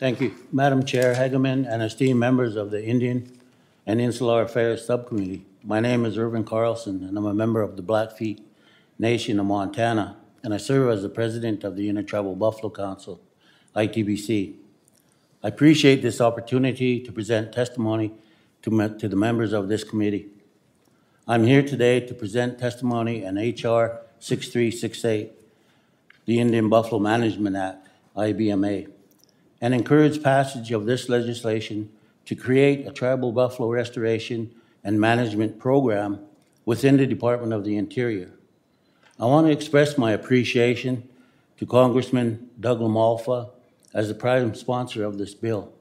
Thank you. Madam Chair, Hageman, and esteemed members of the Indian and Insular Affairs Subcommittee. My name is Ervin Carlson, and I'm a member of the Blackfeet Nation of Montana, and I serve as the president of the Intertribal Buffalo Council, ITBC. I appreciate this opportunity to present testimony to, to the members of this committee. I'm here today to present testimony on H.R. 6368, the Indian Buffalo Management Act, IBMA, and encourage passage of this legislation to create a tribal buffalo restoration and management program within the Department of the Interior. I want to express my appreciation to Congressman Doug LaMalfa as the prime sponsor of this bill,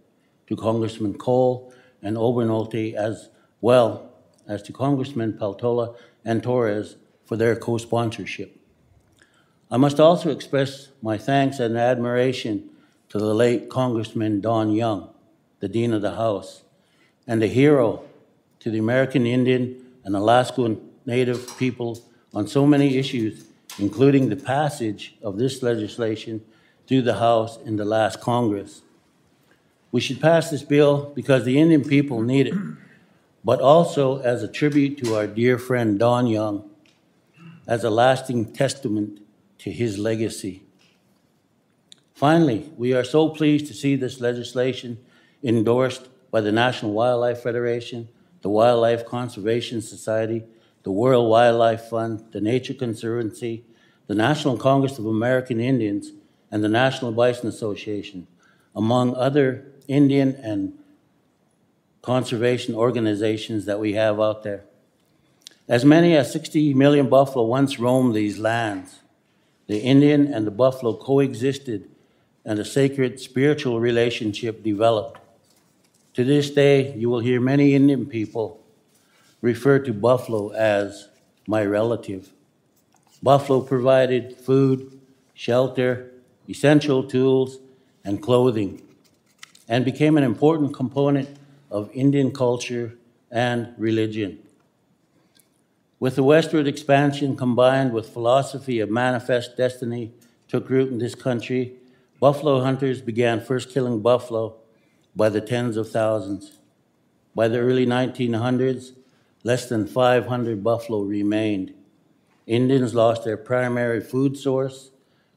to Congressman Cole and Obernolte as well as to Congressman Peltola and Torres for their co-sponsorship. I must also express my thanks and admiration to the late Congressman Don Young, the Dean of the House, and a hero to the American Indian and Alaskan Native people on so many issues, including the passage of this legislation through the House in the last Congress. We should pass this bill because the Indian people need it, but also as a tribute to our dear friend Don Young, as a lasting testament to his legacy. Finally, we are so pleased to see this legislation endorsed by the National Wildlife Federation, the Wildlife Conservation Society, the World Wildlife Fund, the Nature Conservancy, the National Congress of American Indians, and the National Bison Association, among other Indian and conservation organizations that we have out there. As many as 60 million buffalo once roamed these lands. The Indian and the buffalo coexisted, and a sacred spiritual relationship developed. To this day, you will hear many Indian people refer to buffalo as my relative. Buffalo provided food, shelter, essential tools, and clothing, and became an important component of Indian culture and religion. With the westward expansion combined with philosophy of manifest destiny took root in this country, buffalo hunters began first killing buffalo by the tens of thousands. By the early 1900s, less than 500 buffalo remained. Indians lost their primary food source,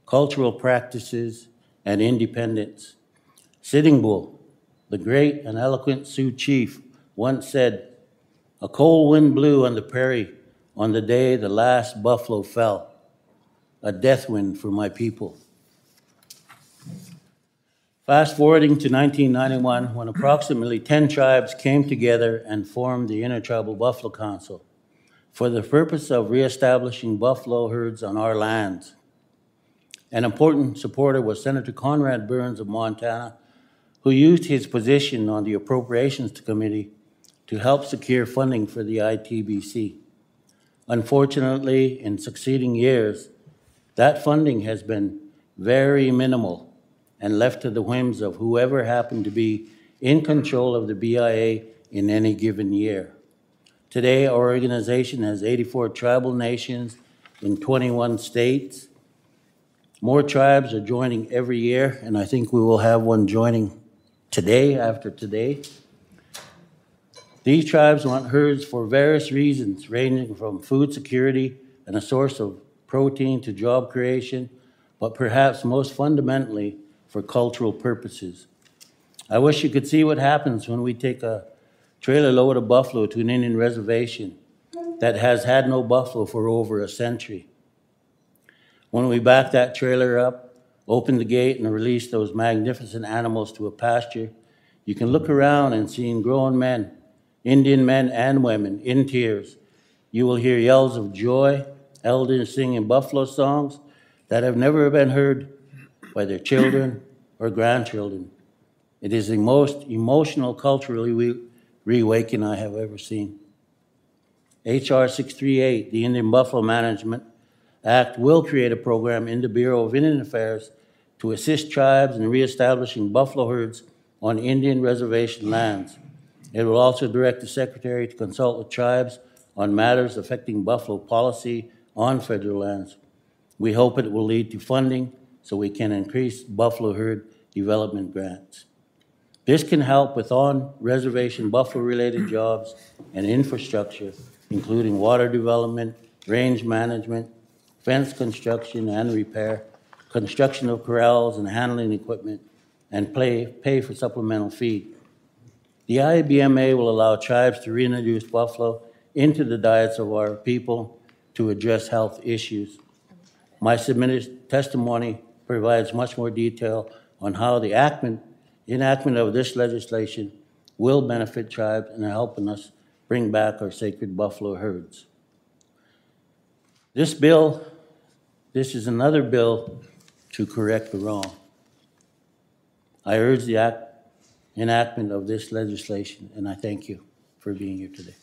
cultural practices, and independence. Sitting Bull, the great and eloquent Sioux chief, once said, A cold wind blew on the prairie on the day the last buffalo fell, a death wind for my people. Fast forwarding to 1991, when approximately 10 tribes came together and formed the Intertribal Buffalo Council for the purpose of reestablishing buffalo herds on our lands. An important supporter was Senator Conrad Burns of Montana, who used his position on the Appropriations Committee to help secure funding for the ITBC. Unfortunately, in succeeding years, that funding has been very minimal and left to the whims of whoever happened to be in control of the BIA in any given year. Today, our organization has 84 tribal nations in 21 states. More tribes are joining every year, and I think we will have one joining today after today. These tribes want herds for various reasons, ranging from food security and a source of protein to job creation, but perhaps most fundamentally for cultural purposes. I wish you could see what happens when we take a trailer load of buffalo to an Indian reservation that has had no buffalo for over a century. When we back that trailer up, open the gate, and release those magnificent animals to a pasture, you can look around and see grown men, Indian men and women, in tears. You will hear yells of joy, elders singing buffalo songs that have never been heard by their children or grandchildren. It is the most emotional, cultural re- reawakening I have ever seen. H.R. 638, the Indian Buffalo Management Act, will create a program in the Bureau of Indian Affairs to assist tribes in reestablishing buffalo herds on Indian reservation lands. It will also direct the Secretary to consult with tribes on matters affecting buffalo policy on federal lands. We hope it will lead to funding so we can increase buffalo herd development grants. This can help with on-reservation buffalo-related jobs and infrastructure, including water development, range management, fence construction and repair, construction of corrals and handling equipment, and play, pay for supplemental feed. The IBMA will allow tribes to reintroduce buffalo into the diets of our people to address health issues. My submitted testimony provides much more detail on how the enactment, enactment of this legislation will benefit tribes and helping us bring back our sacred buffalo herds. This bill, this is another bill to correct the wrong. I urge the act, enactment of this legislation, and I thank you for being here today.